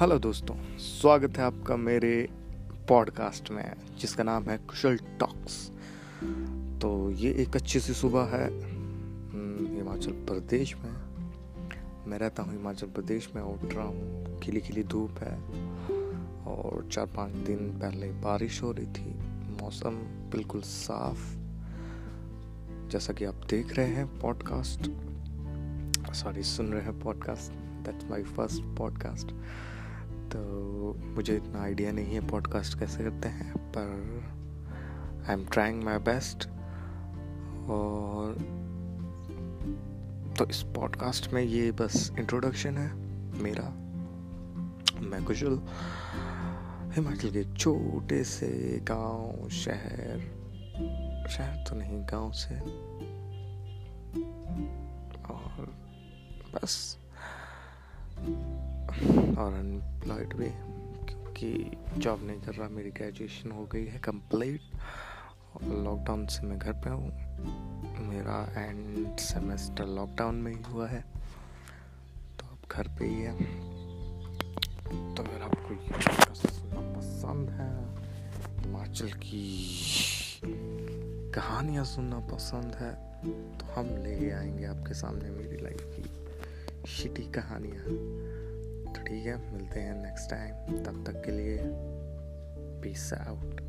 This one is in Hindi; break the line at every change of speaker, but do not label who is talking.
हेलो दोस्तों स्वागत है आपका मेरे पॉडकास्ट में जिसका नाम है कुशल टॉक्स तो ये एक अच्छी सी सुबह है। हम्म, हिमाचल प्रदेश में। मैं रहता हूँ हिमाचल प्रदेश में उठ रहा हूँ। खिली खिली धूप है। और चार पाँच दिन पहले बारिश हो रही थी। मौसम बिल्कुल साफ़। जैसा कि आप देख रहे हैं पॉडकास्ट सॉरी सुन रहे हैं podcast that's my first podcast तो मुझे इतना आइडिया नहीं है पॉडकास्ट कैसे करते हैं, पर I am trying my best और तो इस पॉडकास्ट में ये बस इंट्रोडक्शन है, मेरा, मैं कुशल, हिमाचल के छोटे से गाँव, शहर शहर तो नहीं, गाँव से। और बस। और अनएम्प्लॉयड भी, क्योंकि जॉब नहीं कर रहा, मेरी ग्रेजुएशन हो गई है कंप्लीट लॉकडाउन से मैं घर पे हूँ। मेरा एंड सेमेस्टर लॉकडाउन में ही हुआ है। तो अब घर पे ही है। तो अगर आपको ये सुनना पसंद है, हिमाचल की कहानियाँ सुनना पसंद है तो हम ले आएँगे आपके सामने मेरी लाइफ की शिटी कहानियाँ। ठीक है मिलते हैं नेक्स्ट टाइम तब तक के लिए पीस आउट